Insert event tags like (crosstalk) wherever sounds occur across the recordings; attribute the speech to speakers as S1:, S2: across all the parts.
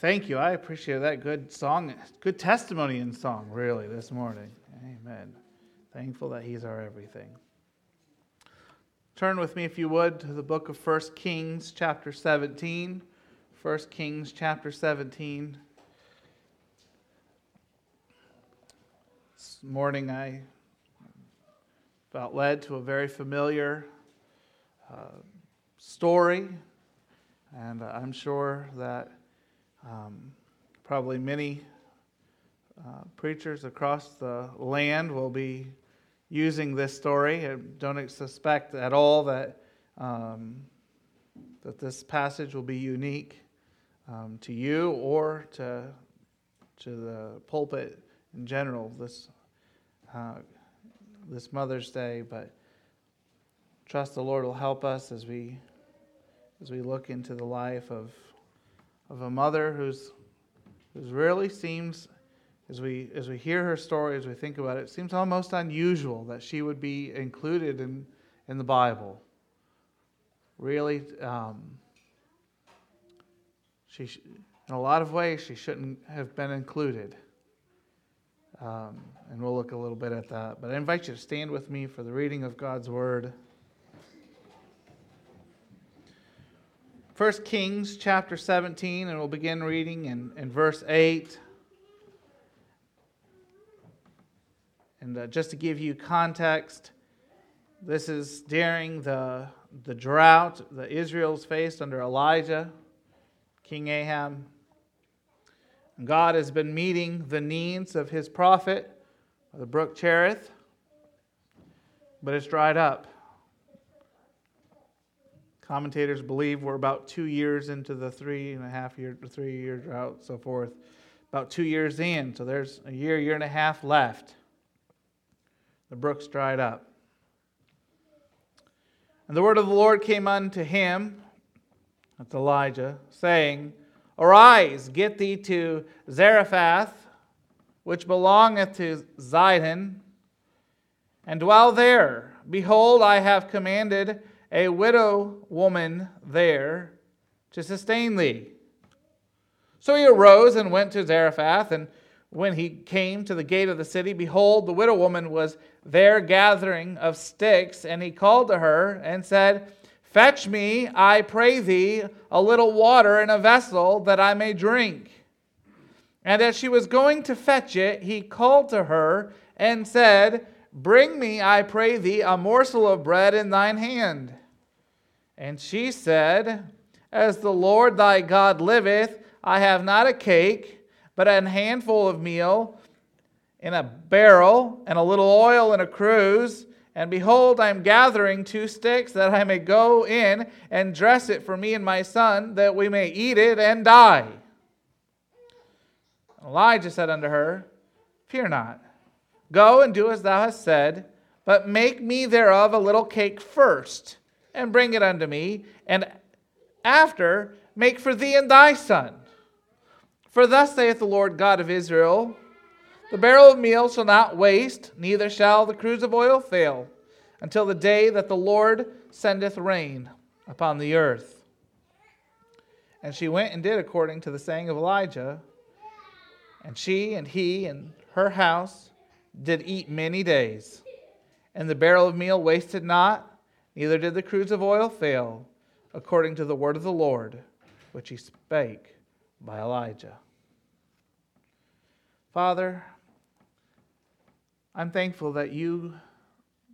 S1: Thank you. I appreciate that good song, good testimony in song, really, this morning. Amen. Thankful that He's our everything. Turn with me, if you would, to the book of 1 Kings, chapter 17. 1 Kings, chapter 17. This morning I felt led to a very familiar uh, story, and I'm sure that um, probably many uh, preachers across the land will be using this story. I don't suspect at all that, um, that this passage will be unique um, to you or to, to the pulpit in general this, uh, this Mother's Day. But trust the Lord will help us as we, as we look into the life of of a mother who's, who's really seems, as we, as we hear her story, as we think about it, it seems almost unusual that she would be included in, in the Bible. Really, um, she, in a lot of ways, she shouldn't have been included. Um, and we'll look a little bit at that. But I invite you to stand with me for the reading of God's Word. 1 Kings chapter 17, and we'll begin reading in, in verse 8. And uh, just to give you context, this is during the, the drought that Israel's faced under Elijah, King Ahab. And God has been meeting the needs of his prophet, the brook Cherith, but it's dried up. Commentators believe we're about two years into the three and a half year, three year drought, so forth. About two years in, so there's a year, year and a half left. The brook's dried up. And the word of the Lord came unto him, that's Elijah, saying, Arise, get thee to Zarephath, which belongeth to Zidon, and dwell there. Behold, I have commanded a widow woman there to sustain thee. So he arose and went to Zarephath, and when he came to the gate of the city, behold, the widow woman was there gathering of sticks, and he called to her and said, Fetch me, I pray thee, a little water in a vessel that I may drink. And as she was going to fetch it, he called to her and said, Bring me, I pray thee, a morsel of bread in thine hand. And she said, As the Lord thy God liveth, I have not a cake, but an handful of meal in a barrel, and a little oil in a cruse. And behold, I am gathering two sticks that I may go in and dress it for me and my son, that we may eat it and die. Elijah said unto her, Fear not. Go and do as thou hast said, but make me thereof a little cake first and bring it unto me, and after make for thee and thy son. For thus saith the Lord God of Israel The barrel of meal shall not waste, neither shall the cruse of oil fail, until the day that the Lord sendeth rain upon the earth. And she went and did according to the saying of Elijah. And she and he and her house did eat many days. And the barrel of meal wasted not, neither did the cruse of oil fail, according to the word of the Lord, which he spake by Elijah. Father, I'm thankful that you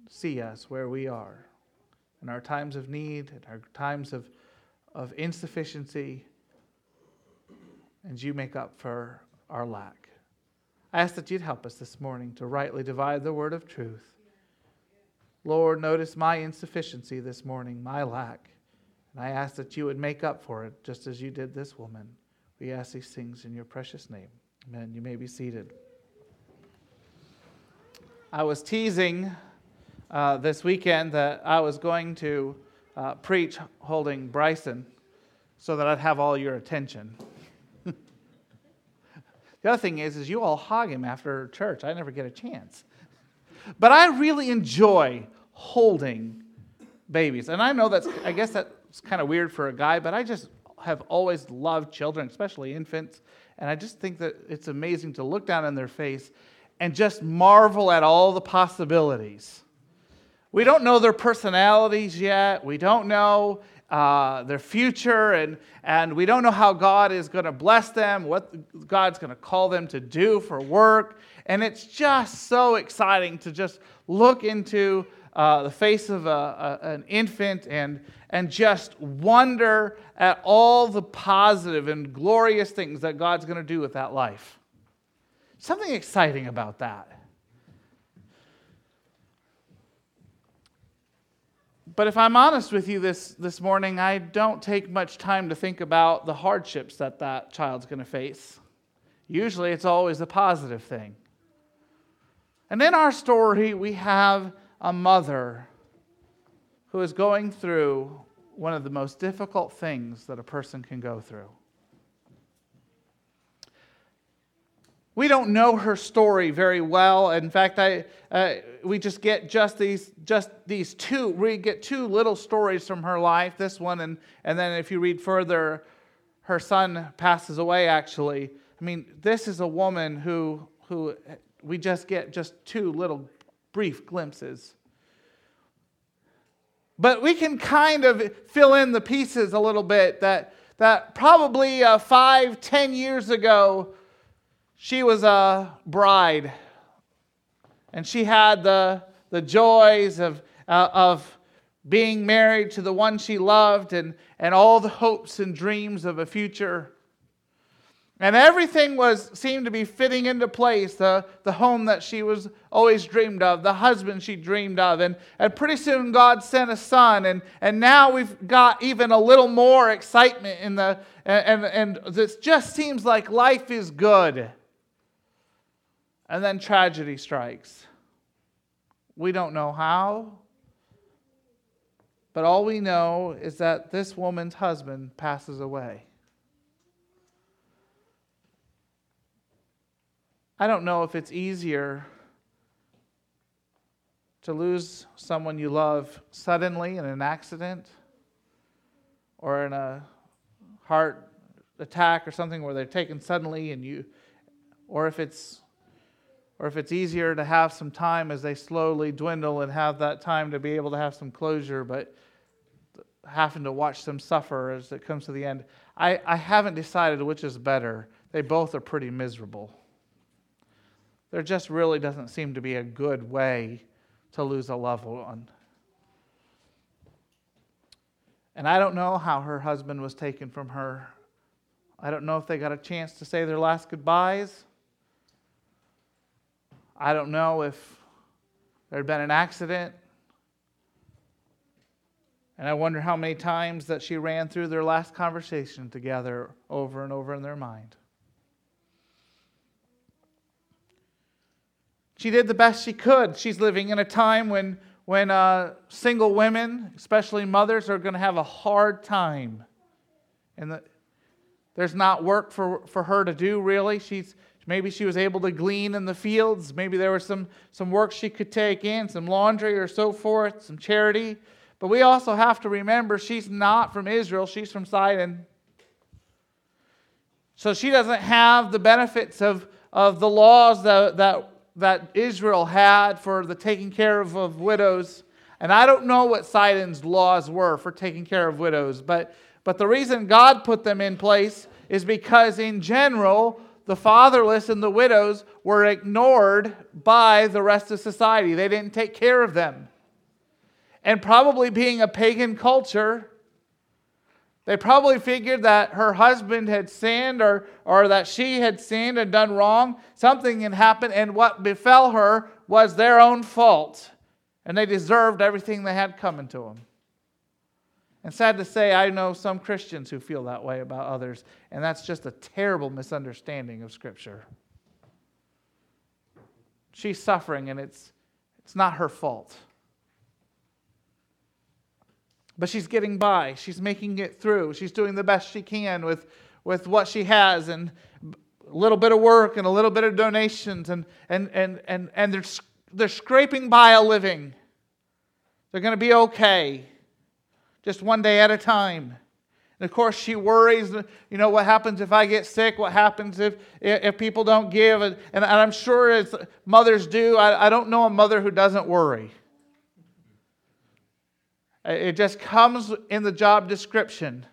S1: see us where we are in our times of need, in our times of, of insufficiency, and you make up for our lack. I ask that you'd help us this morning to rightly divide the word of truth Lord, notice my insufficiency this morning, my lack. And I ask that you would make up for it just as you did this woman. We ask these things in your precious name. Amen. You may be seated. I was teasing uh, this weekend that I was going to uh, preach holding Bryson so that I'd have all your attention. (laughs) the other thing is, is you all hog him after church. I never get a chance. But I really enjoy holding babies. And I know that's, I guess that's kind of weird for a guy, but I just have always loved children, especially infants. And I just think that it's amazing to look down in their face and just marvel at all the possibilities. We don't know their personalities yet. We don't know uh, their future, and, and we don't know how God is going to bless them, what God's going to call them to do for work. And it's just so exciting to just look into uh, the face of a, a, an infant and, and just wonder at all the positive and glorious things that God's going to do with that life. Something exciting about that. But if I'm honest with you this, this morning, I don't take much time to think about the hardships that that child's going to face. Usually it's always a positive thing. And in our story, we have a mother who is going through one of the most difficult things that a person can go through. We don't know her story very well. In fact, I, uh, we just get just these, just these two. We get two little stories from her life. This one, and, and then if you read further, her son passes away. Actually, I mean, this is a woman who who we just get just two little brief glimpses. But we can kind of fill in the pieces a little bit that, that probably uh, five, ten years ago, she was a bride. And she had the, the joys of, uh, of being married to the one she loved and, and all the hopes and dreams of a future. And everything was seemed to be fitting into place, the, the home that she was always dreamed of, the husband she dreamed of. And, and pretty soon God sent a son, and, and now we've got even a little more excitement in the and, and, and it just seems like life is good. And then tragedy strikes. We don't know how, but all we know is that this woman's husband passes away. I don't know if it's easier to lose someone you love suddenly in an accident or in a heart attack or something where they're taken suddenly and you or if it's or if it's easier to have some time as they slowly dwindle and have that time to be able to have some closure but having to watch them suffer as it comes to the end. I, I haven't decided which is better. They both are pretty miserable there just really doesn't seem to be a good way to lose a loved one. And I don't know how her husband was taken from her. I don't know if they got a chance to say their last goodbyes. I don't know if there had been an accident. And I wonder how many times that she ran through their last conversation together over and over in their mind. She did the best she could. She's living in a time when, when uh, single women, especially mothers, are going to have a hard time. And the, there's not work for, for her to do, really. She's, maybe she was able to glean in the fields. Maybe there was some, some work she could take in, some laundry or so forth, some charity. But we also have to remember she's not from Israel, she's from Sidon. So she doesn't have the benefits of, of the laws that, that that Israel had for the taking care of, of widows. And I don't know what Sidon's laws were for taking care of widows, but, but the reason God put them in place is because, in general, the fatherless and the widows were ignored by the rest of society. They didn't take care of them. And probably being a pagan culture, they probably figured that her husband had sinned or, or that she had sinned and done wrong. Something had happened, and what befell her was their own fault. And they deserved everything they had coming to them. And sad to say, I know some Christians who feel that way about others, and that's just a terrible misunderstanding of Scripture. She's suffering, and it's, it's not her fault. But she's getting by. She's making it through. She's doing the best she can with, with what she has and a little bit of work and a little bit of donations, and, and, and, and, and they're, they're scraping by a living. They're going to be okay, just one day at a time. And of course, she worries, you know, what happens if I get sick? What happens if, if people don't give? And, and I'm sure as mothers do, I, I don't know a mother who doesn't worry. Uh, it just comes in the job description.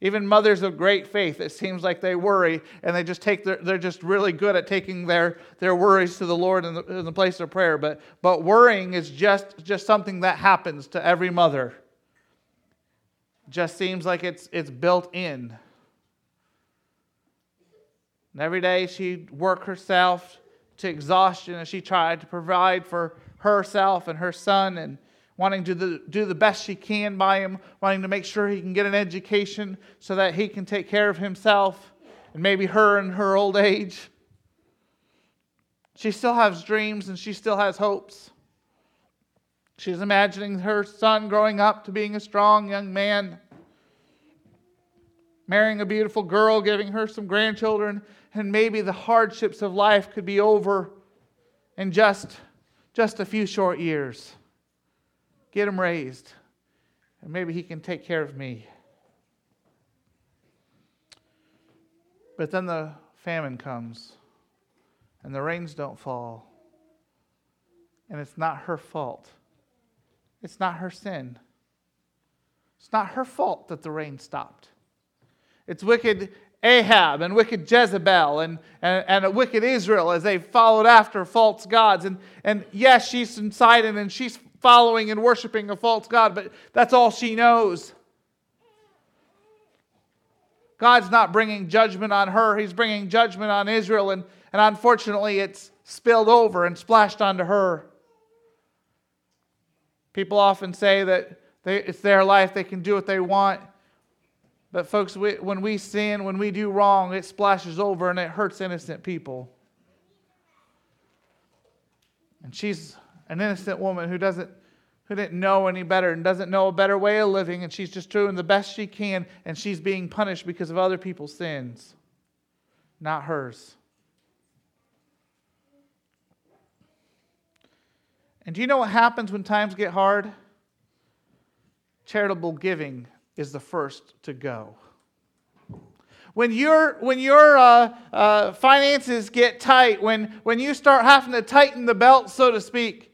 S1: Even mothers of great faith, it seems like they worry and they just take their, they're just really good at taking their, their worries to the Lord in the, in the place of prayer. But, but worrying is just, just something that happens to every mother. Just seems like it's, it's built in. And every day she'd work herself to exhaustion as she tried to provide for herself and her son and wanting to do the, best she can by him, wanting to make sure he can get an education so that he can take care of himself and maybe her in her old age. She still has dreams and she still has hopes. She's imagining her son growing up to being a strong young man, marrying a beautiful girl, giving her some grandchildren, and maybe the hardships of life could be over in just, just a few short years get him raised, and maybe he can take care of me. But then the famine comes, and the rains don't fall. And it's not her fault. It's not her sin. It's not her fault that the rain stopped. It's wicked Ahab and wicked Jezebel and, and, and a wicked Israel as they followed after false gods. And, and yes, she's in Sidon and she's following and worshiping a false God, but that's all she knows. God's not bringing judgment on her, He's bringing judgment on Israel, and, and unfortunately, it's spilled over and splashed onto her. People often say that they, it's their life, they can do what they want. But, folks, we, when we sin, when we do wrong, it splashes over and it hurts innocent people. And she's an innocent woman who doesn't who didn't know any better and doesn't know a better way of living and she's just doing the best she can and she's being punished because of other people's sins not hers. And do you know what happens when times get hard? Charitable giving is the first to go. When your when your uh, uh, finances get tight when when you start having to tighten the belt so to speak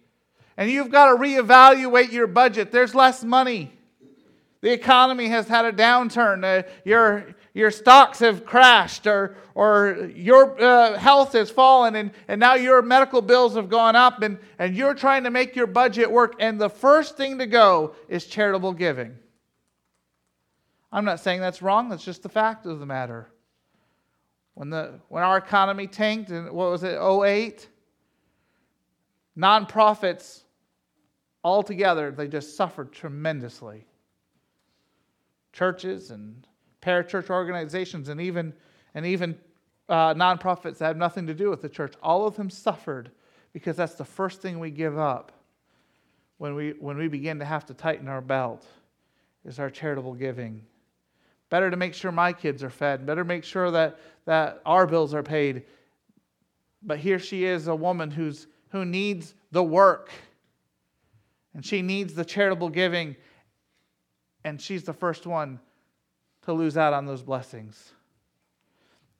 S1: and you've got to reevaluate your budget. There's less money. The economy has had a downturn. Uh, your, your stocks have crashed, or, or your uh, health has fallen, and, and now your medical bills have gone up, and, and you're trying to make your budget work. And the first thing to go is charitable giving. I'm not saying that's wrong, that's just the fact of the matter. When, the, when our economy tanked, and what was it, 08? Nonprofits altogether, they just suffered tremendously. Churches and parachurch organizations and even, and even uh, nonprofits that have nothing to do with the church, all of them suffered because that's the first thing we give up when we, when we begin to have to tighten our belt is our charitable giving. Better to make sure my kids are fed, better make sure that, that our bills are paid. But here she is, a woman who's, who needs the work and she needs the charitable giving, and she's the first one to lose out on those blessings.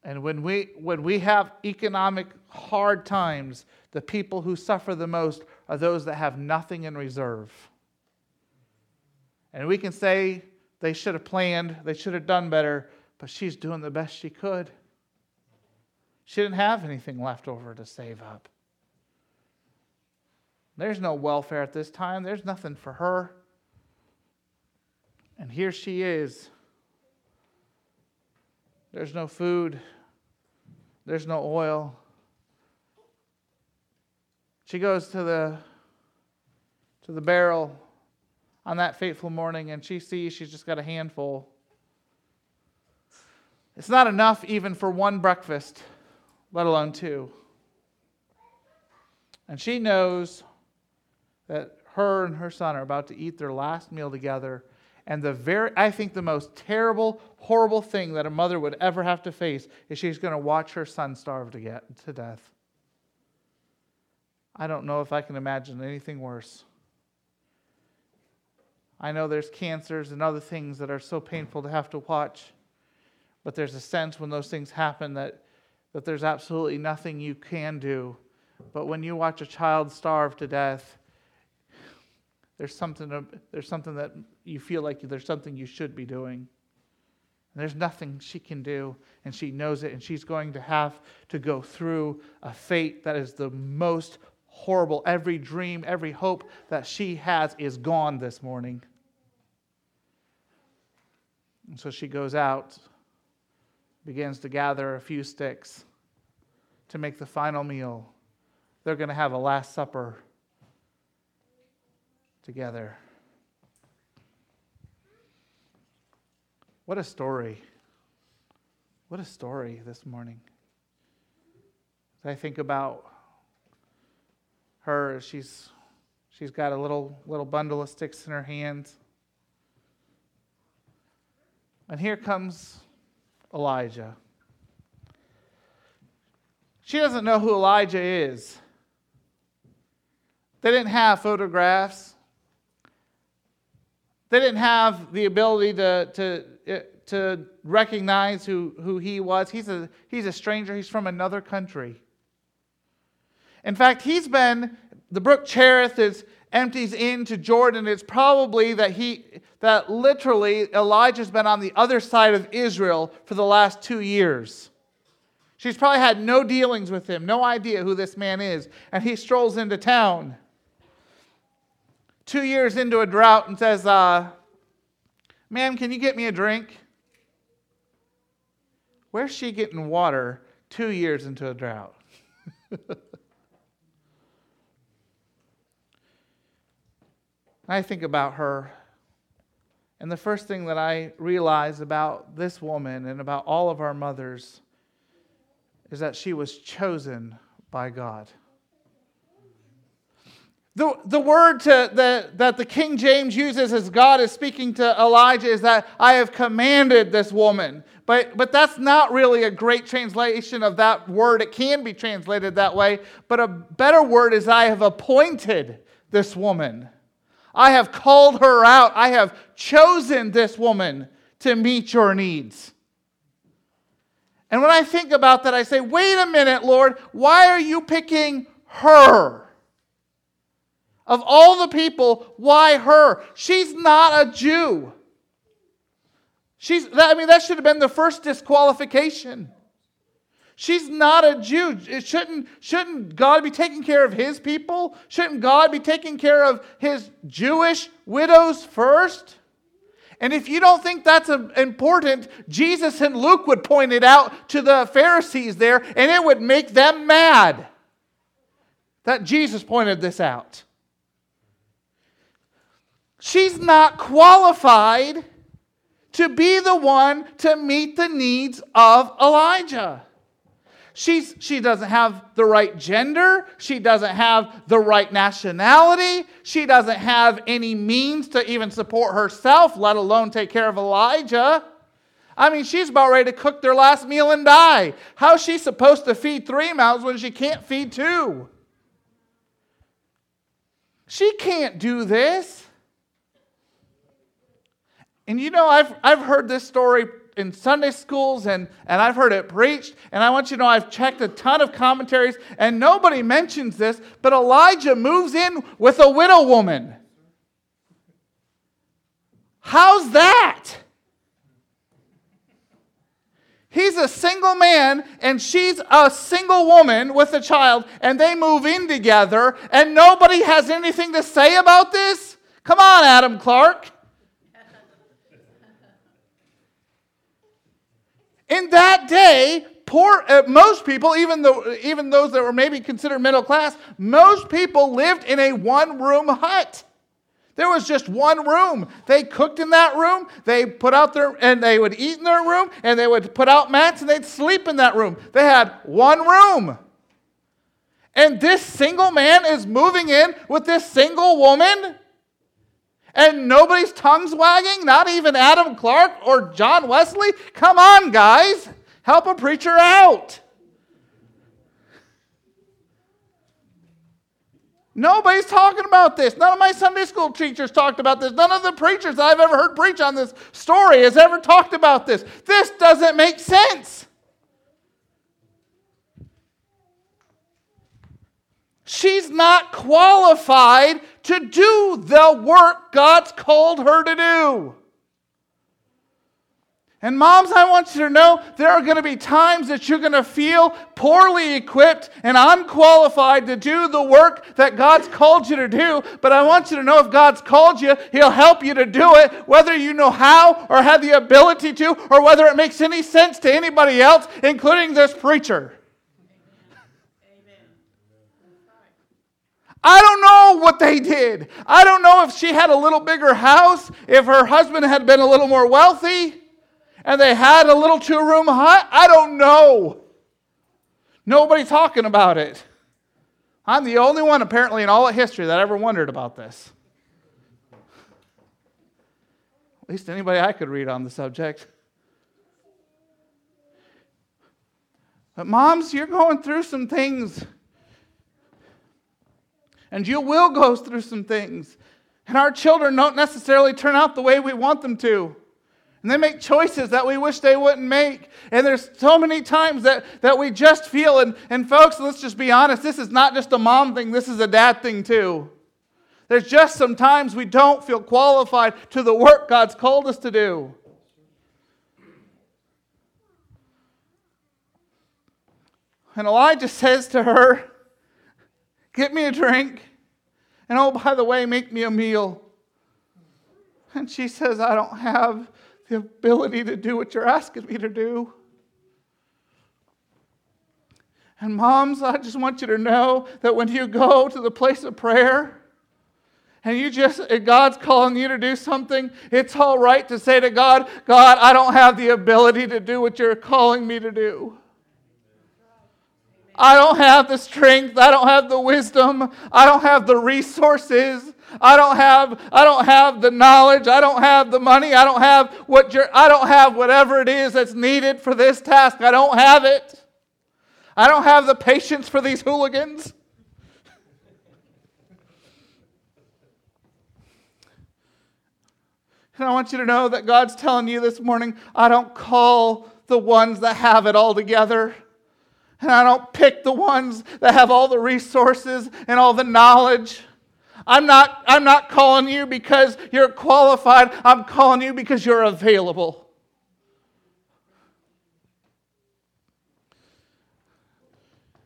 S1: And when we, when we have economic hard times, the people who suffer the most are those that have nothing in reserve. And we can say they should have planned, they should have done better, but she's doing the best she could. She didn't have anything left over to save up. There's no welfare at this time, there's nothing for her. And here she is. There's no food, there's no oil. She goes to the to the barrel on that fateful morning and she sees she's just got a handful. It's not enough even for one breakfast, let alone two. And she knows that her and her son are about to eat their last meal together. And the very, I think the most terrible, horrible thing that a mother would ever have to face is she's going to watch her son starve to, get, to death. I don't know if I can imagine anything worse. I know there's cancers and other things that are so painful to have to watch, but there's a sense when those things happen that, that there's absolutely nothing you can do. But when you watch a child starve to death, there's something, there's something that you feel like there's something you should be doing. And there's nothing she can do, and she knows it, and she's going to have to go through a fate that is the most horrible. Every dream, every hope that she has is gone this morning. And so she goes out, begins to gather a few sticks to make the final meal. They're going to have a Last Supper together. What a story. What a story this morning. As I think about her, she's, she's got a little, little bundle of sticks in her hands. And here comes Elijah. She doesn't know who Elijah is. They didn't have photographs. They didn't have the ability to, to, eh, to recognize who, who he was. He's a, he's a stranger, he's from another country. In fact, he's been, the brook Cherith is, empties into Jordan. It's probably that he, that literally Elijah's been on the other side of Israel for the last two years. She's probably had no dealings with him, no idea who this man is. And he strolls into town two years into a drought and says, uh, Ma'am, can you get me a drink? Where's she getting water two years into a drought? (laughs) I think about her, and the first thing that I realize about this woman and about all of our mothers is that she was chosen by God. The, the word to, the, that the King James uses as God is speaking to Elijah is that I have commanded this woman. But, but that's not really a great translation of that word. It can be translated that way. But a better word is I have appointed this woman. I have called her out. I have chosen this woman to meet your needs. And when I think about that, I say, wait a minute, Lord, why are you picking her? Of all the people, why her? She's not a Jew. She's, I mean, that should have been the first disqualification. She's not a Jew. It shouldn't, shouldn't God be taking care of his people? Shouldn't God be taking care of his Jewish widows first? And if you don't think that's important, Jesus and Luke would point it out to the Pharisees there, and it would make them mad that Jesus pointed this out. She's not qualified to be the one to meet the needs of Elijah. She's, she doesn't have the right gender. She doesn't have the right nationality. She doesn't have any means to even support herself, let alone take care of Elijah. I mean, she's about ready to cook their last meal and die. How's she supposed to feed three mouths when she can't feed two? She can't do this. And you know, I've, I've heard this story in Sunday schools and, and I've heard it preached. And I want you to know I've checked a ton of commentaries and nobody mentions this, but Elijah moves in with a widow woman. How's that? He's a single man and she's a single woman with a child, and they move in together, and nobody has anything to say about this? Come on, Adam Clarke. In that day, poor uh, most people even though even those that were maybe considered middle class most people lived in a one room hut. There was just one room. They cooked in that room they put out their and they would eat in their room and they would put out mats and they'd sleep in that room. They had one room. And this single man is moving in with this single woman and nobody's tongues wagging, not even Adam Clarke or John Wesley. Come on, guys, help a preacher out. Nobody's talking about this. None of my Sunday school teachers talked about this. None of the preachers I've ever heard preach on this story has ever talked about this. This doesn't make sense. She's not qualified to do the work God's called her to do. And moms, I want you to know there are going to be times that you're going to feel poorly equipped and unqualified to do the work that God's called you to do. But I want you to know if God's called you, He'll help you to do it, whether you know how or have the ability to, or whether it makes any sense to anybody else, including this preacher. I don't know what they did. I don't know if she had a little bigger house, if her husband had been a little more wealthy and they had a little two room hut? I don't know. Nobody talking about it. I'm the only one, apparently, in all of history that ever wondered about this. At least anybody I could read on the subject. But, moms, you're going through some things. And you will go through some things. And our children don't necessarily turn out the way we want them to. And they make choices that we wish they wouldn't make. And there's so many times that, that we just feel, and, and folks, let's just be honest, this is not just a mom thing, this is a dad thing too. There's just some times we don't feel qualified to the work God's called us to do. And Elijah says to her, Get me a drink. And oh, by the way, make me a meal. And she says, I don't have the ability to do what you're asking me to do. And moms, I just want you to know that when you go to the place of prayer and you just, God's calling you to do something, it's all right to say to God, God, I don't have the ability to do what you're calling me to do. I don't have the strength. I don't have the wisdom. I don't have the resources. I don't have I don't have the knowledge. I don't have the money. I don't have what I don't have whatever it is that's needed for this task. I don't have it. I don't have the patience for these hooligans. And I want you to know that God's telling you this morning, I don't call the ones that have it all together. And I don't pick the ones that have all the resources and all the knowledge. I'm not, I'm not calling you because you're qualified. I'm calling you because you're available.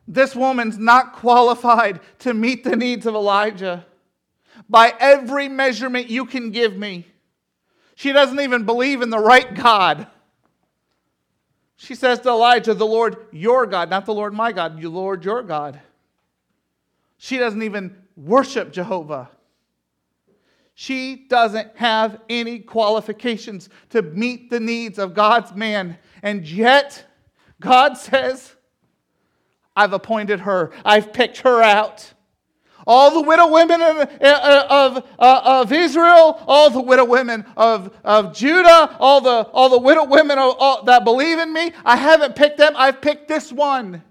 S1: This woman's not qualified to meet the needs of Elijah by every measurement you can give me. She doesn't even believe in the right God. She says to Elijah, The Lord your God, not the Lord my God, you Lord your God. She doesn't even worship Jehovah. She doesn't have any qualifications to meet the needs of God's man. And yet, God says, I've appointed her, I've picked her out. All the widow women of, of, uh, of Israel, all the widow women of, of Judah, all the, all the widow women of, all, that believe in me, I haven't picked them, I've picked this one.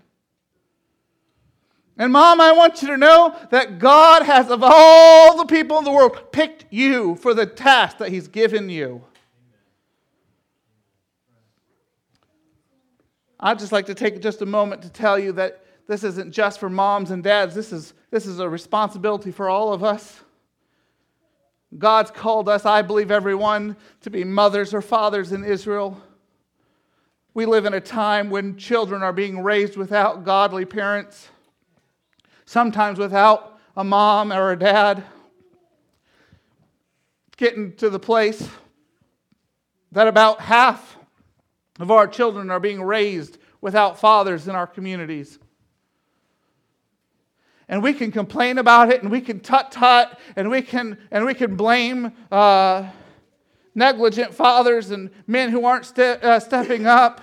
S1: And mom, I want you to know that God has, of all the people in the world, picked you for the task that He's given you. I'd just like to take just a moment to tell you that this isn't just for moms and dads, this is, this is a responsibility for all of us. God's called us, I believe, everyone, to be mothers or fathers in Israel. We live in a time when children are being raised without godly parents sometimes without a mom or a dad. Getting to the place that about half of our children are being raised without fathers in our communities. And we can complain about it and we can tut tut and we can, and we can blame uh, negligent fathers and men who aren't ste- uh, stepping up.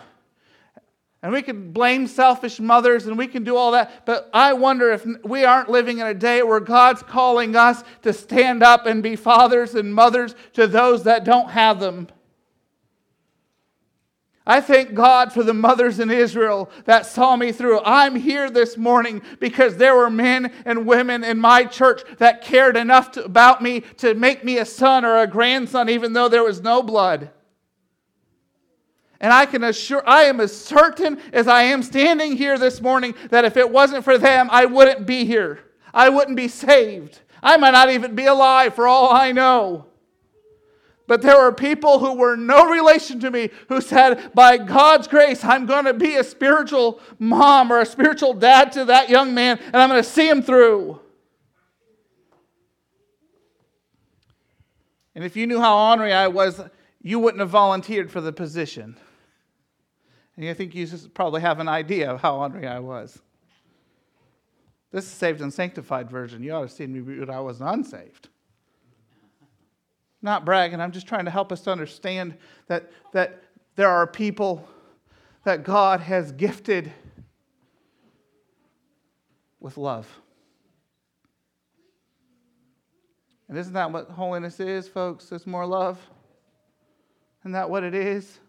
S1: And we can blame selfish mothers and we can do all that. But I wonder if we aren't living in a day where God's calling us to stand up and be fathers and mothers to those that don't have them. I thank God for the mothers in Israel that saw me through. I'm here this morning because there were men and women in my church that cared enough to, about me to make me a son or a grandson, even though there was no blood. And I can assure, I am as certain as I am standing here this morning that if it wasn't for them, I wouldn't be here. I wouldn't be saved. I might not even be alive for all I know. But there were people who were no relation to me who said, by God's grace, I'm going to be a spiritual mom or a spiritual dad to that young man, and I'm going to see him through. And if you knew how ornery I was, you wouldn't have volunteered for the position. And I think you probably have an idea of how ornery I was. This is saved and sanctified version. You ought to have seen me when I was unsaved not bragging. I'm just trying to help us to understand that, that there are people that God has gifted with love. And isn't that what holiness is, folks? It's more love. Isn't that what it is?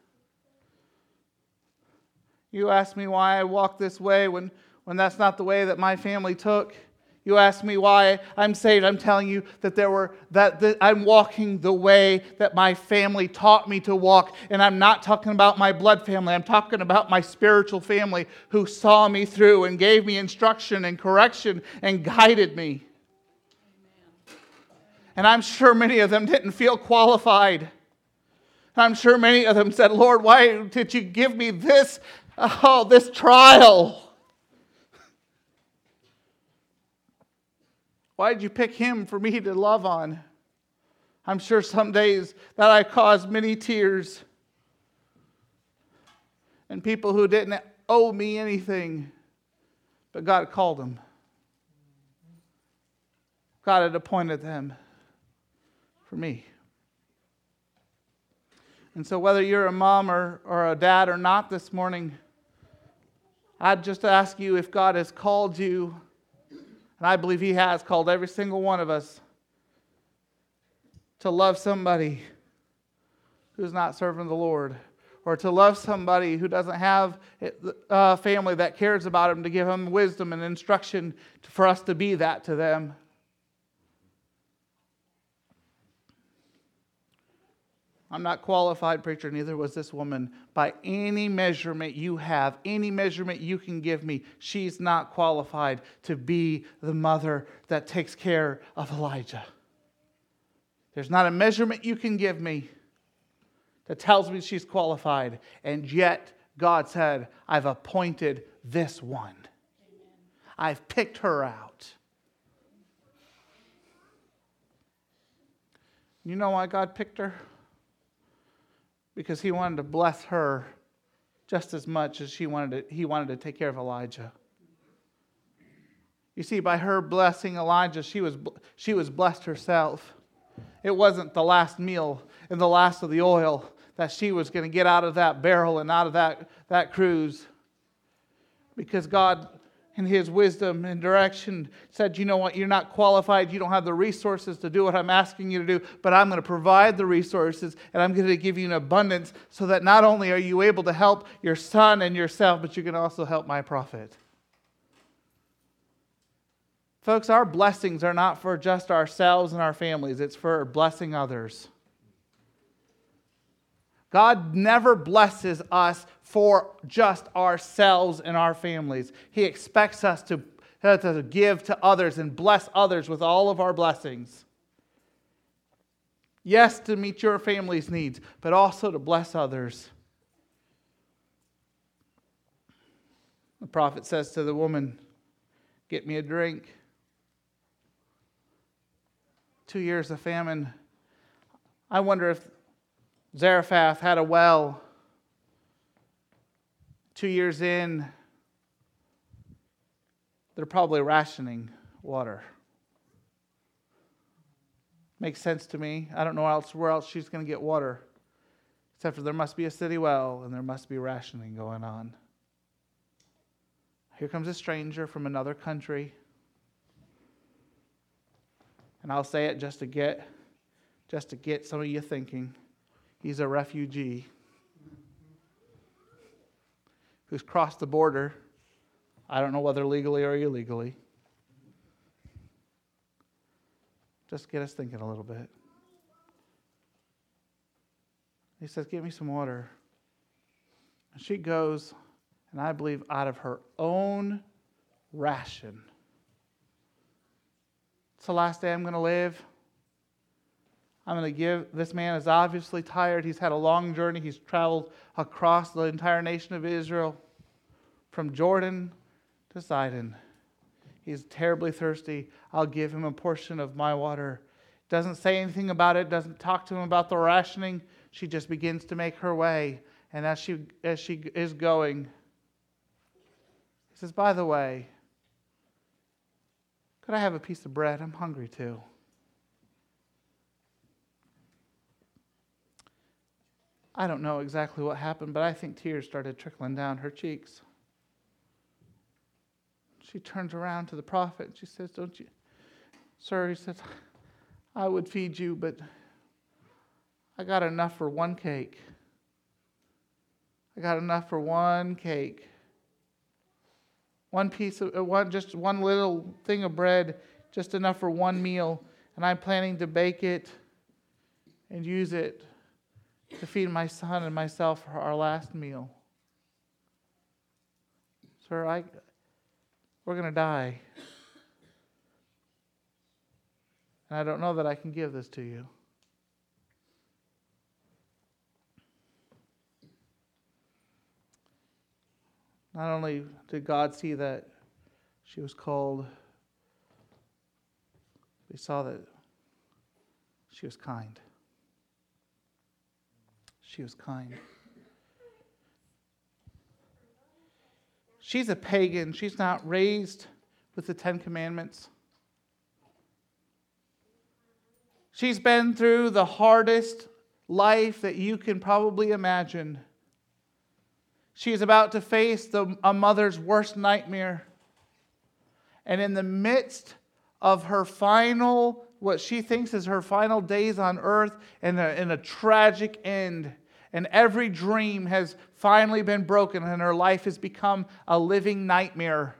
S1: You ask me why I walk this way when, when that's not the way that my family took. You ask me why I'm saved. I'm telling you that there were that, I'm walking the way that my family taught me to walk. And I'm not talking about my blood family. I'm talking about my spiritual family who saw me through and gave me instruction and correction and guided me. And I'm sure many of them didn't feel qualified. I'm sure many of them said, Lord, why did you give me this, oh, this trial? Why did you pick him for me to love on? I'm sure some days that I caused many tears. And people who didn't owe me anything, but God called them. God had appointed them for me. And so, whether you're a mom or, or a dad or not this morning, I'd just ask you if God has called you and I believe He has called every single one of us to love somebody who's not serving the Lord, or to love somebody who doesn't have a family that cares about him, to give him wisdom and instruction for us to be that to them. I'm not qualified, preacher, neither was this woman. By any measurement you have, any measurement you can give me, she's not qualified to be the mother that takes care of Elijah. There's not a measurement you can give me that tells me she's qualified. And yet, God said, I've appointed this one, I've picked her out. You know why God picked her? Because he wanted to bless her just as much as she wanted to, he wanted to take care of Elijah. You see, by her blessing Elijah, she was, she was blessed herself. It wasn't the last meal and the last of the oil that she was going to get out of that barrel and out of that, that cruse. Because God in his wisdom and direction said, You know what? You're not qualified. You don't have the resources to do what I'm asking you to do, but I'm going to provide the resources and I'm going to give you an abundance so that not only are you able to help your son and yourself, but you can also help my prophet. Folks, our blessings are not for just ourselves and our families, it's for blessing others. God never blesses us for just ourselves and our families. He expects us to, to give to others and bless others with all of our blessings. Yes, to meet your family's needs, but also to bless others. The prophet says to the woman, Get me a drink. Two years of famine. I wonder if Zarephath had a well. Two years in, they're probably rationing water. Makes sense to me. I don't know else where else she's going to get water, except for there must be a city well and there must be rationing going on. Here comes a stranger from another country. And I'll say it just to get just to get some of you thinking. He's a refugee. Who's crossed the border. I don't know whether legally or illegally. Just get us thinking a little bit. He says, Give me some water. And she goes, and I believe out of her own ration. It's the last day I'm going to live. I'm going to give. This man is obviously tired. He's had a long journey. He's traveled across the entire nation of Israel from Jordan to Sidon. He's terribly thirsty. I'll give him a portion of my water. Doesn't say anything about it, doesn't talk to him about the rationing. She just begins to make her way. And as she, as she is going, he says, By the way, could I have a piece of bread? I'm hungry too. I don't know exactly what happened, but I think tears started trickling down her cheeks. She turns around to the prophet and she says, Don't you, sir? He says, I would feed you, but I got enough for one cake. I got enough for one cake. One piece of, uh, one, just one little thing of bread, just enough for one meal. And I'm planning to bake it and use it to feed my son and myself for our last meal. Sir, I, we're going to die. And I don't know that I can give this to you. Not only did God see that she was cold, we saw that she was kind. She was kind. She's a pagan. She's not raised with the Ten Commandments. She's been through the hardest life that you can probably imagine. She is about to face the, a mother's worst nightmare. And in the midst of her final, what she thinks is her final days on earth, and and a tragic end, and every dream has finally been broken, and her life has become a living nightmare,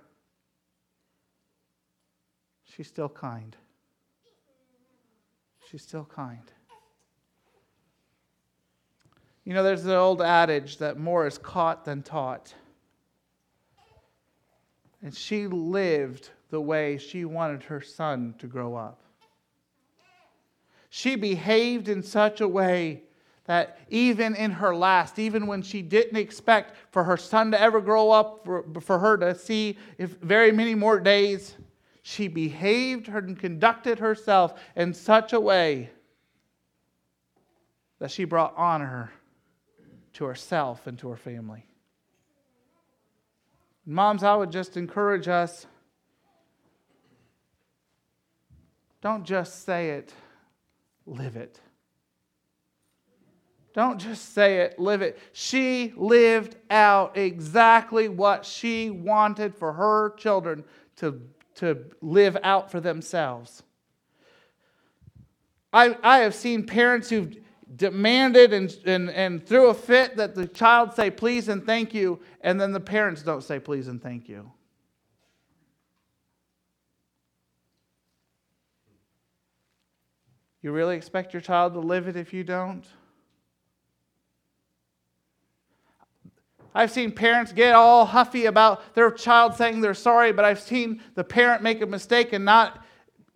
S1: she's still kind. She's still kind. You know, there's an old adage that more is caught than taught. And she lived the way she wanted her son to grow up. She behaved in such a way that even in her last, even when she didn't expect for her son to ever grow up, for, for her to see if very many more days, she behaved and conducted herself in such a way that she brought honor to herself and to her family. Moms, I would just encourage us don't just say it, live it. Don't just say it, live it. She lived out exactly what she wanted for her children to, to live out for themselves. I, I have seen parents who've demanded and, and, and threw a fit that the child say please and thank you, and then the parents don't say please and thank you. You really expect your child to live it if you don't? I've seen parents get all huffy about their child saying they're sorry, but I've seen the parent make a mistake and not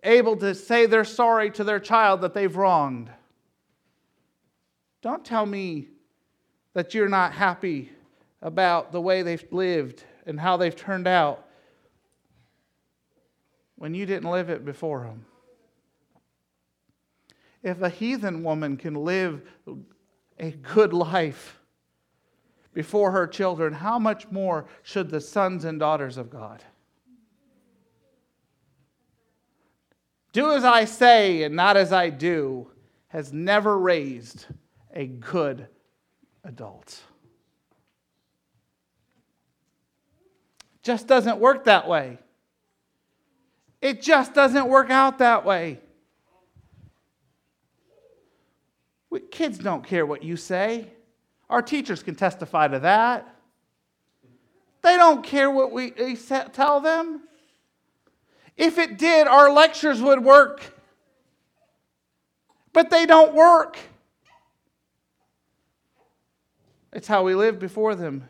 S1: able to say they're sorry to their child that they've wronged. Don't tell me that you're not happy about the way they've lived and how they've turned out when you didn't live it before them. If a heathen woman can live a good life before her children, how much more should the sons and daughters of God? Do as I say and not as I do has never raised a good adult. Just doesn't work that way. It just doesn't work out that way. We, kids don't care what you say. Our teachers can testify to that. They don't care what we tell them. If it did, our lectures would work. But they don't work. It's how we live before them.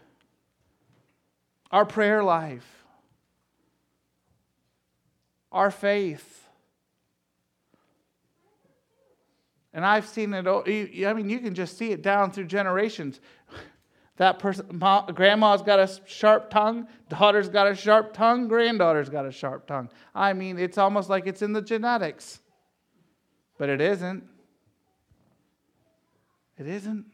S1: Our prayer life, our faith. And I've seen it, I mean, you can just see it down through generations. (laughs) That person, grandma's got a sharp tongue, daughter's got a sharp tongue, granddaughter's got a sharp tongue. I mean, it's almost like it's in the genetics. But it isn't. It isn't.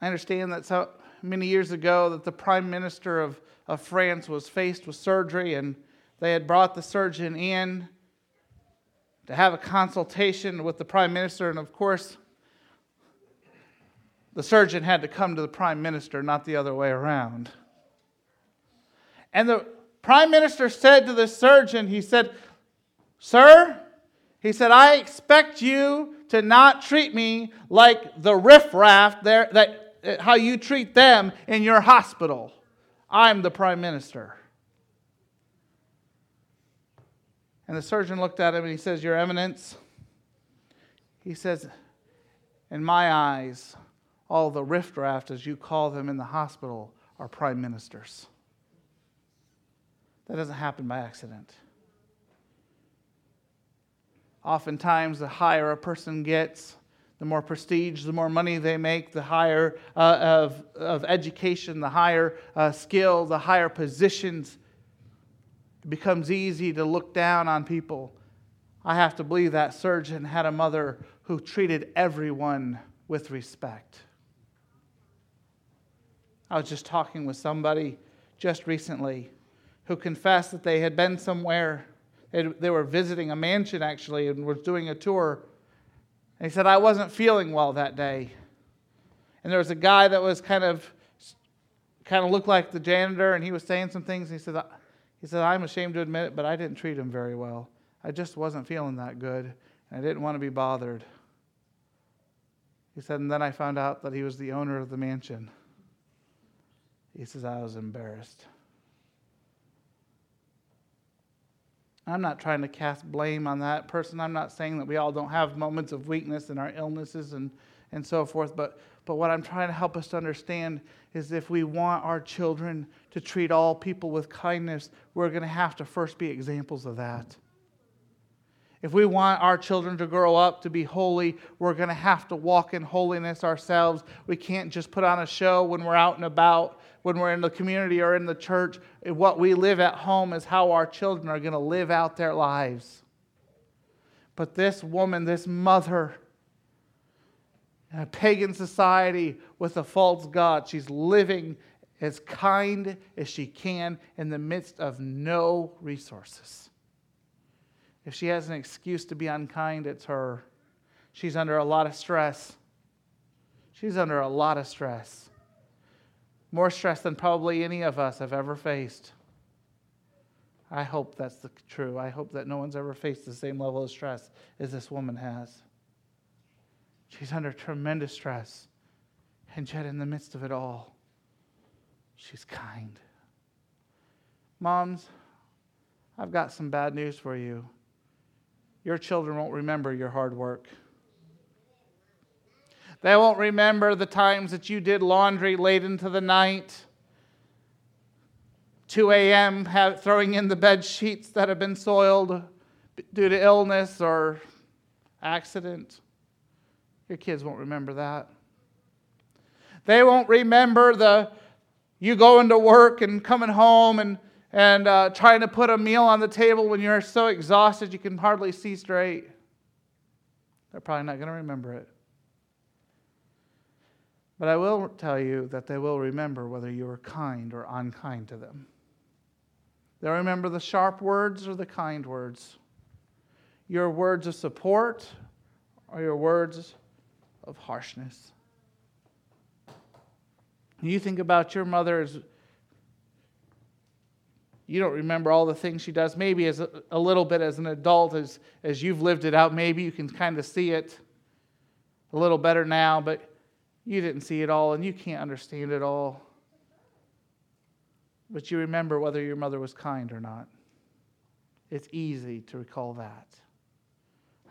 S1: I understand that so many years ago that the prime minister of, of France was faced with surgery and they had brought the surgeon in to have a consultation with the prime minister. And of course, the surgeon had to come to the prime minister, not the other way around. And the prime minister said to the surgeon, he said, Sir, he said, I expect you to not treat me like the riffraff there, that, uh, how you treat them in your hospital. I'm the prime minister. And the surgeon looked at him and he says, Your Eminence, he says, In my eyes, all the riffraff, as you call them in the hospital, are prime ministers. That doesn't happen by accident. Oftentimes, the higher a person gets, the more prestige, the more money they make, the higher uh, of, of education, the higher uh, skill, the higher positions it becomes easy to look down on people. I have to believe that surgeon had a mother who treated everyone with respect. I was just talking with somebody just recently who confessed that they had been somewhere. They were visiting a mansion actually and was doing a tour. And he said, I wasn't feeling well that day. And there was a guy that was kind of kind of looked like the janitor and he was saying some things. And he said, he said, I'm ashamed to admit it, but I didn't treat him very well. I just wasn't feeling that good, and I didn't want to be bothered. He said, and then I found out that he was the owner of the mansion. He says, I was embarrassed. I'm not trying to cast blame on that person. I'm not saying that we all don't have moments of weakness and our illnesses and, and so forth, but but what I'm trying to help us to understand is if we want our children to treat all people with kindness, we're going to have to first be examples of that. If we want our children to grow up to be holy, we're going to have to walk in holiness ourselves. We can't just put on a show when we're out and about, when we're in the community or in the church. What we live at home is how our children are going to live out their lives. But this woman, this mother, in a pagan society with a false God. She's living as kind as she can in the midst of no resources. If she has an excuse to be unkind, it's her. She's under a lot of stress. She's under a lot of stress. More stress than probably any of us have ever faced. I hope that's the, true. I hope that no one's ever faced the same level of stress as this woman has. She's under tremendous stress. And yet, in the midst of it all, she's kind. Moms, I've got some bad news for you. Your children won't remember your hard work. They won't remember the times that you did laundry late into the night, 2 a.m., throwing in the bed sheets that have been soiled due to illness or accident. Your kids won't remember that. They won't remember the you going to work and coming home and, and uh, trying to put a meal on the table when you're so exhausted you can hardly see straight. They're probably not going to remember it. But I will tell you that they will remember whether you were kind or unkind to them. They'll remember the sharp words or the kind words, your words of support or your words of harshness. You think about your mother as you don't remember all the things she does, maybe as a, a little bit as an adult, as, as you've lived it out, maybe you can kind of see it. a little better now, but you didn't see it all and you can't understand it all. But you remember whether your mother was kind or not. It's easy to recall that.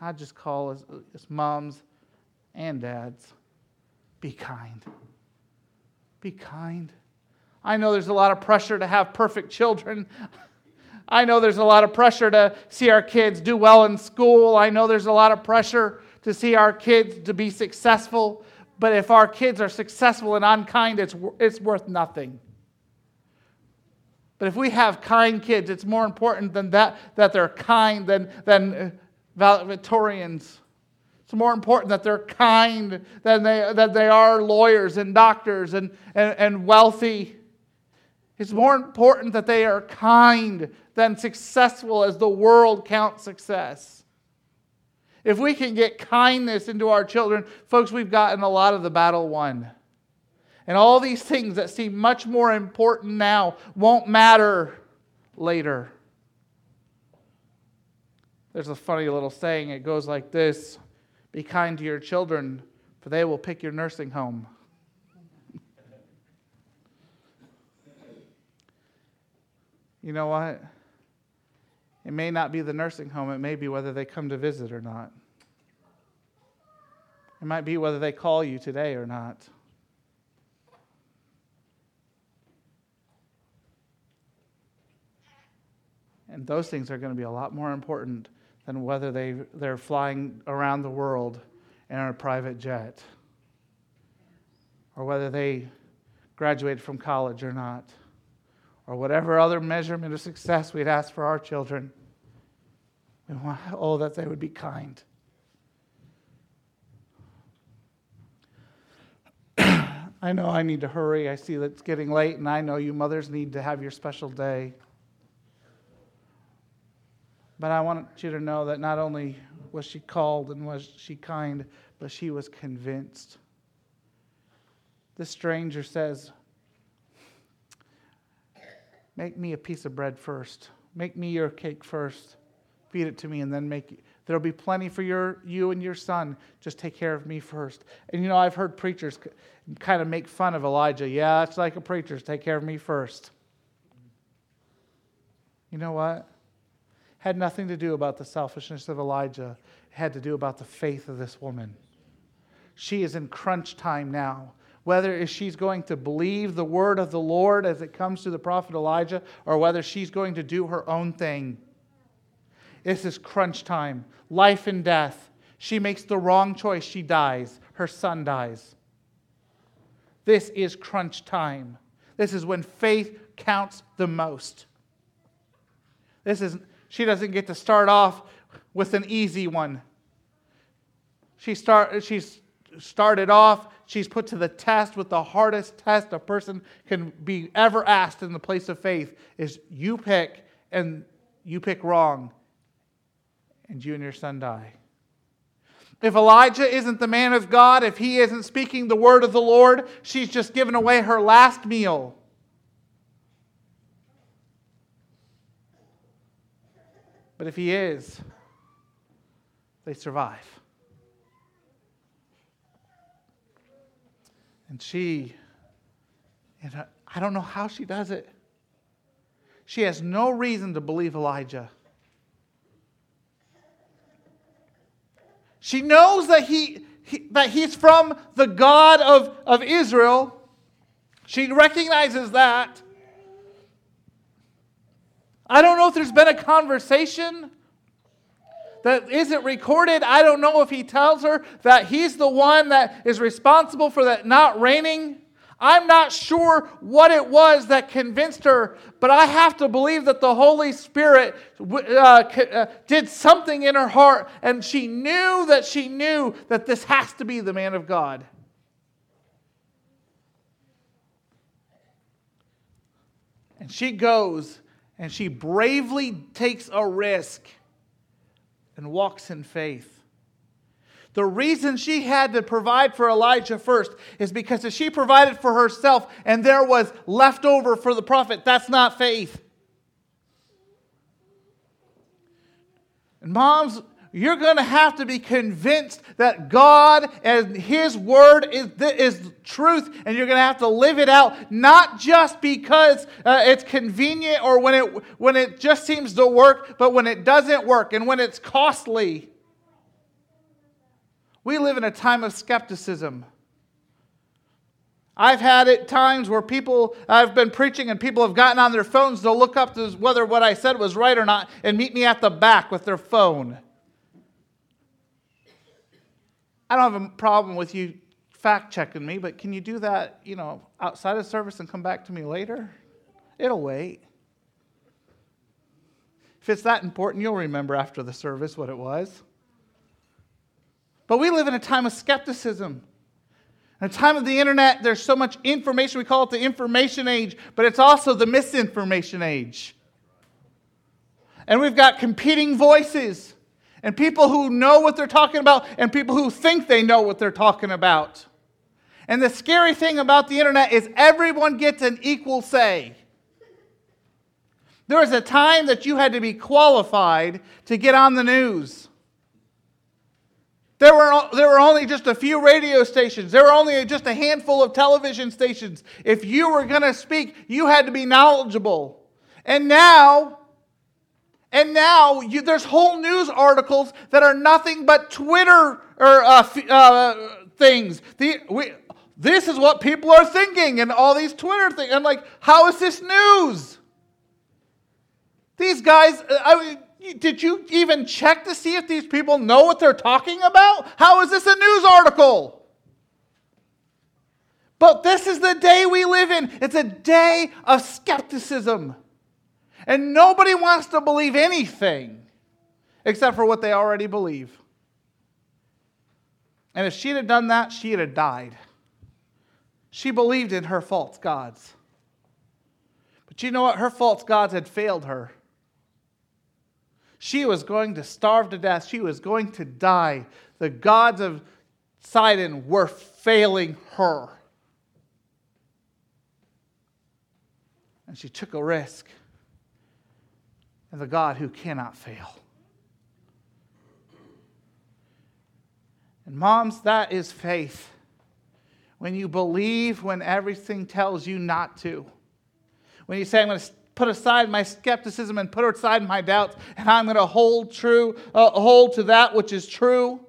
S1: I just call as, as moms and dads be kind. Be kind. I know there's a lot of pressure to have perfect children. I know there's a lot of pressure to see our kids do well in school. I know there's a lot of pressure to see our kids to be successful. But if our kids are successful and unkind, it's, it's worth nothing. But if we have kind kids, it's more important than that, that they're kind than, than uh, valedictorians. It's more important that they're kind than they, than they are lawyers and doctors and, and, and wealthy. It's more important that they are kind than successful as the world counts success. If we can get kindness into our children, folks, we've gotten a lot of the battle won. And all these things that seem much more important now won't matter later. There's a funny little saying. It goes like this Be kind to your children, for they will pick your nursing home. you know what? It may not be the nursing home, it may be whether they come to visit or not. It might be whether they call you today or not. And those things are going to be a lot more important than whether they, they're flying around the world in a private jet or whether they graduated from college or not or whatever other measurement of success we'd ask for our children. We want, oh, that they would be kind. (clears throat) I know I need to hurry. I see that it's getting late, and I know you mothers need to have your special day. But I want you to know that not only was she called and was she kind, but she was convinced. The stranger says, Make me a piece of bread first. Make me your cake first. Feed it to me, and then make it. There'll be plenty for your, you and your son. Just take care of me first. And you know, I've heard preachers kind of make fun of Elijah. Yeah, it's like a preacher's. Take care of me first. You know what? Had nothing to do about the selfishness of Elijah. It had to do about the faith of this woman. She is in crunch time now. Whether she's going to believe the word of the Lord as it comes to the prophet Elijah, or whether she's going to do her own thing. This is crunch time, life and death. She makes the wrong choice, she dies. Her son dies. This is crunch time. This is when faith counts the most. This is she doesn't get to start off with an easy one. She start, she's started off, she's put to the test with the hardest test a person can be ever asked in the place of faith is you pick and you pick wrong and you and your son die. If Elijah isn't the man of God, if he isn't speaking the word of the Lord, she's just given away her last meal. But if he is, they survive. And she, and I don't know how she does it. She has no reason to believe Elijah. She knows that, he, he, that he's from the God of, of Israel. She recognizes that. I don't know if there's been a conversation that isn't recorded. I don't know if he tells her that he's the one that is responsible for that not raining. I'm not sure what it was that convinced her, but I have to believe that the Holy Spirit uh, uh, did something in her heart, and she knew that she knew that this has to be the man of God. And she goes and she bravely takes a risk and walks in faith. The reason she had to provide for Elijah first is because if she provided for herself and there was leftover for the prophet, that's not faith. And moms, you're going to have to be convinced that God and His Word is, is truth, and you're going to have to live it out, not just because uh, it's convenient or when it, when it just seems to work, but when it doesn't work and when it's costly. We live in a time of skepticism. I've had it times where people, I've been preaching and people have gotten on their phones to look up to whether what I said was right or not and meet me at the back with their phone. I don't have a problem with you fact checking me, but can you do that, you know, outside of service and come back to me later? It'll wait. If it's that important, you'll remember after the service what it was. But we live in a time of skepticism. In a time of the internet, there's so much information. We call it the information age, but it's also the misinformation age. And we've got competing voices and people who know what they're talking about, and people who think they know what they're talking about. And the scary thing about the internet is everyone gets an equal say. There was a time that you had to be qualified to get on the news. There were, there were only just a few radio stations. There were only just a handful of television stations. If you were going to speak, you had to be knowledgeable. And now, and now you, there's whole news articles that are nothing but Twitter or uh, uh, things. The, we, this is what people are thinking, and all these Twitter things. I'm like, how is this news? These guys, uh, I did you even check to see if these people know what they're talking about? How is this a news article? But this is the day we live in. It's a day of skepticism. And nobody wants to believe anything except for what they already believe. And if she'd have done that, she'd have died. She believed in her false gods. But you know what? Her false gods had failed her. She was going to starve to death. She was going to die. The gods of Sidon were failing her. And she took a risk and the God who cannot fail. And, moms, that is faith. When you believe when everything tells you not to. When you say, I'm going to put aside my skepticism and put aside my doubts, and I'm going to hold true, uh, hold to that which is true.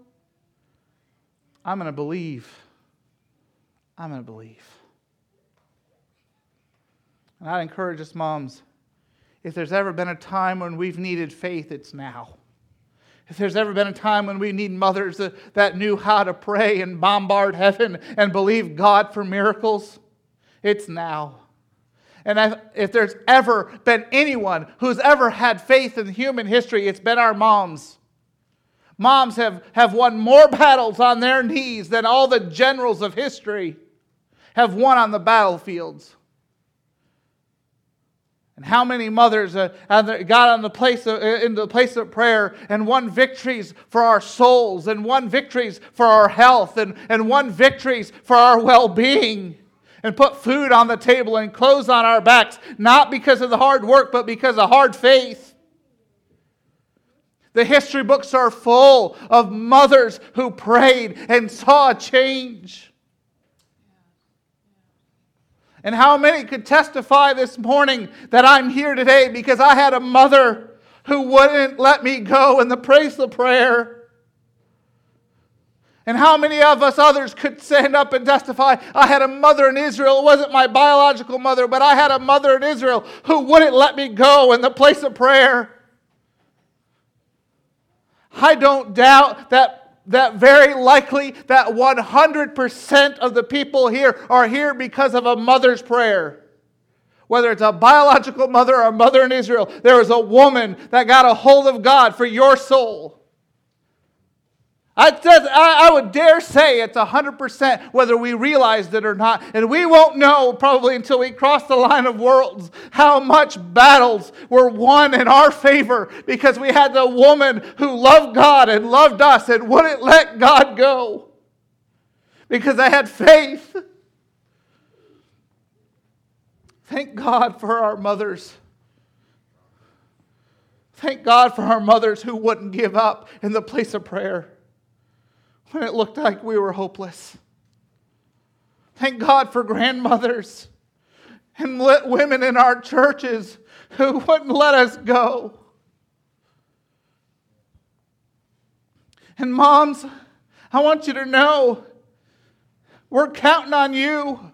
S1: I'm going to believe. I'm going to believe. And I'd encourage us, moms, if there's ever been a time when we've needed faith, it's now. If there's ever been a time when we need mothers that, that knew how to pray and bombard heaven and believe God for miracles, it's now. And if there's ever been anyone who's ever had faith in human history, it's been our moms. Moms have, have won more (laughs) battles on their knees than all the generals of history have won on the battlefields. And how many mothers uh, got on the place of, uh, in the place of prayer and won victories for our souls and won victories for our health and, and won victories for our well being and put food on the table and clothes on our backs, not because of the hard work, but because of hard faith. The history books are full of mothers who prayed and saw change. And how many could testify this morning that I'm here today because I had a mother who wouldn't let me go in the praise of prayer? And how many of us others could stand up and testify? I had a mother in Israel. It wasn't my biological mother, but I had a mother in Israel who wouldn't let me go in the place of prayer. I don't doubt that that very likely that 100% of the people here are here because of a mother's prayer. Whether it's a biological mother or a mother in Israel, there is a woman that got a hold of God for your soul. I, I would dare say it's 100% whether we realized it or not. And we won't know probably until we cross the line of worlds how much battles were won in our favor because we had the woman who loved God and loved us and wouldn't let God go because they had faith. Thank God for our mothers. Thank God for our mothers who wouldn't give up in the place of prayer when it looked like we were hopeless. Thank God for grandmothers and women in our churches who wouldn't let us go. And moms, I want you to know we're counting on you.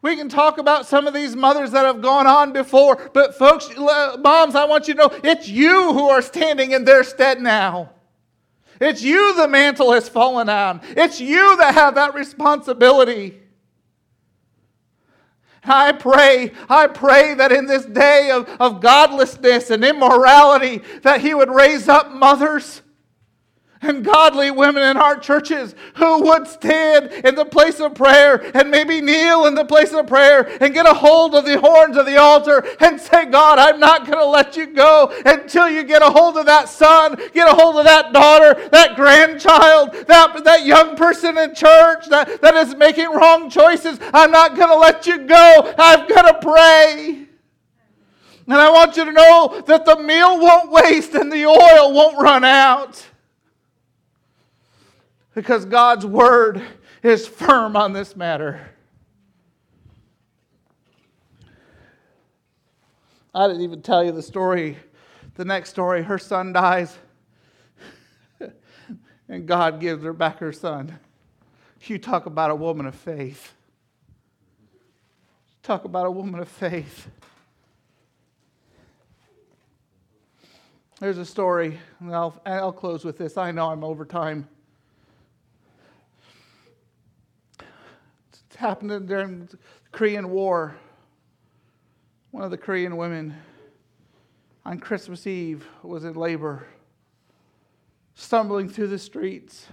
S1: We can talk about some of these mothers that have gone on before, but folks, moms, I want you to know it's you who are standing in their stead now. It's you the mantle has fallen on. It's you that have that responsibility. I pray, I pray that in this day of, of godlessness and immorality, that He would raise up mothers and godly women in our churches who would stand in the place of prayer and maybe kneel in the place of prayer and get a hold of the horns of the altar and say, God, I'm not going to let you go until you get a hold of that son, get a hold of that daughter, that grandchild, that, that young person in church that, that is making wrong choices. I'm not going to let you go. I'm going to pray. And I want you to know that the meal won't waste and the oil won't run out because God's word is firm on this matter. I didn't even tell you the story. The next story her son dies, (laughs) and God gives her back her son. You talk about a woman of faith. Talk about a woman of faith. There's a story, and I'll, I'll close with this. I know I'm over time. Happened during the Korean War. One of the Korean women on Christmas Eve was in labor, stumbling through the streets,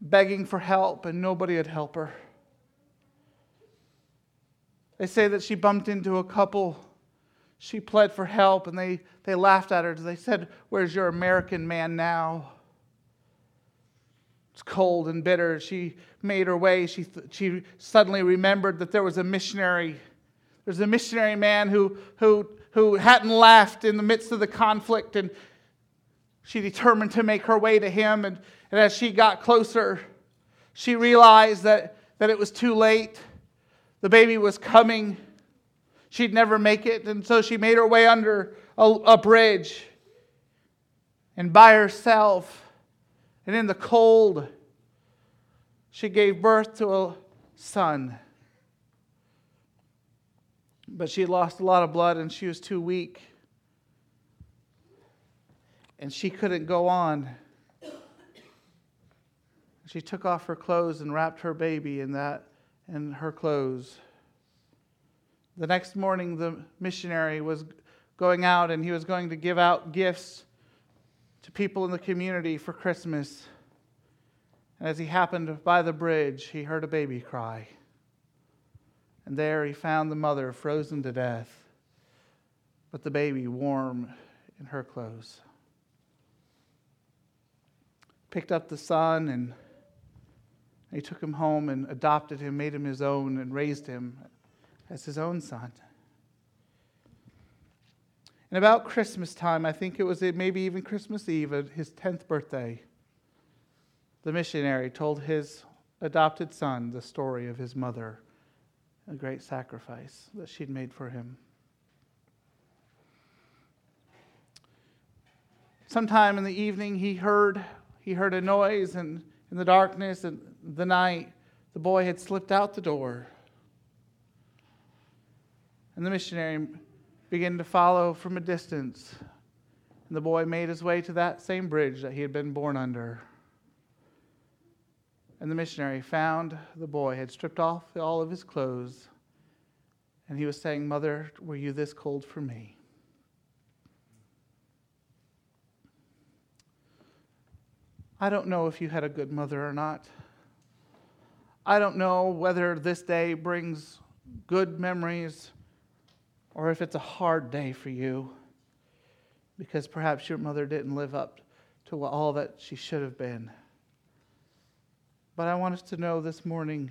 S1: begging for help, and nobody would help her. They say that she bumped into a couple. She pled for help, and they, they laughed at her. They said, Where's your American man now? It's cold and bitter. She made her way. She, she suddenly remembered that there was a missionary. There's a missionary man who, who, who hadn't left in the midst of the conflict, and she determined to make her way to him. And, and as she got closer, she realized that, that it was too late. The baby was coming. She'd never make it, and so she made her way under a, a bridge. And by herself, and in the cold, she gave birth to a son. But she lost a lot of blood and she was too weak. And she couldn't go on. She took off her clothes and wrapped her baby in that in her clothes. The next morning the missionary was going out and he was going to give out gifts to people in the community for Christmas. And as he happened by the bridge, he heard a baby cry. And there he found the mother frozen to death, but the baby warm in her clothes. Picked up the son and he took him home and adopted him, made him his own, and raised him as his own son. And about Christmas time, I think it was maybe even Christmas Eve, his 10th birthday, the missionary told his adopted son the story of his mother, a great sacrifice that she'd made for him. Sometime in the evening, he heard, he heard a noise, and in the darkness and the night, the boy had slipped out the door. And the missionary began to follow from a distance. And the boy made his way to that same bridge that he had been born under. And the missionary found the boy had stripped off all of his clothes. And he was saying, Mother, were you this cold for me? I don't know if you had a good mother or not. I don't know whether this day brings good memories or if it's a hard day for you because perhaps your mother didn't live up to all that she should have been. But I want us to know this morning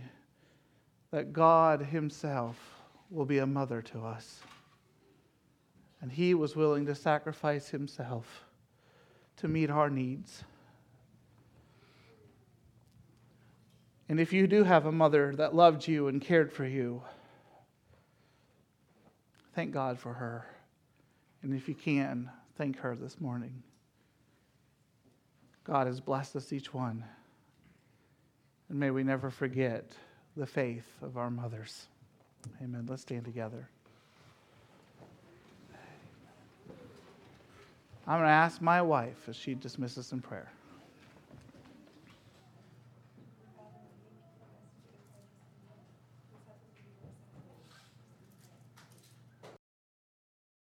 S1: that God Himself will be a mother to us. And He was willing to sacrifice Himself to meet our needs. And if you do have a mother that loved you and cared for you, thank God for her. And if you can, thank her this morning. God has blessed us each one. And may we never forget the faith of our mothers. Amen. Let's stand together. I'm going to ask my wife as she dismisses in prayer.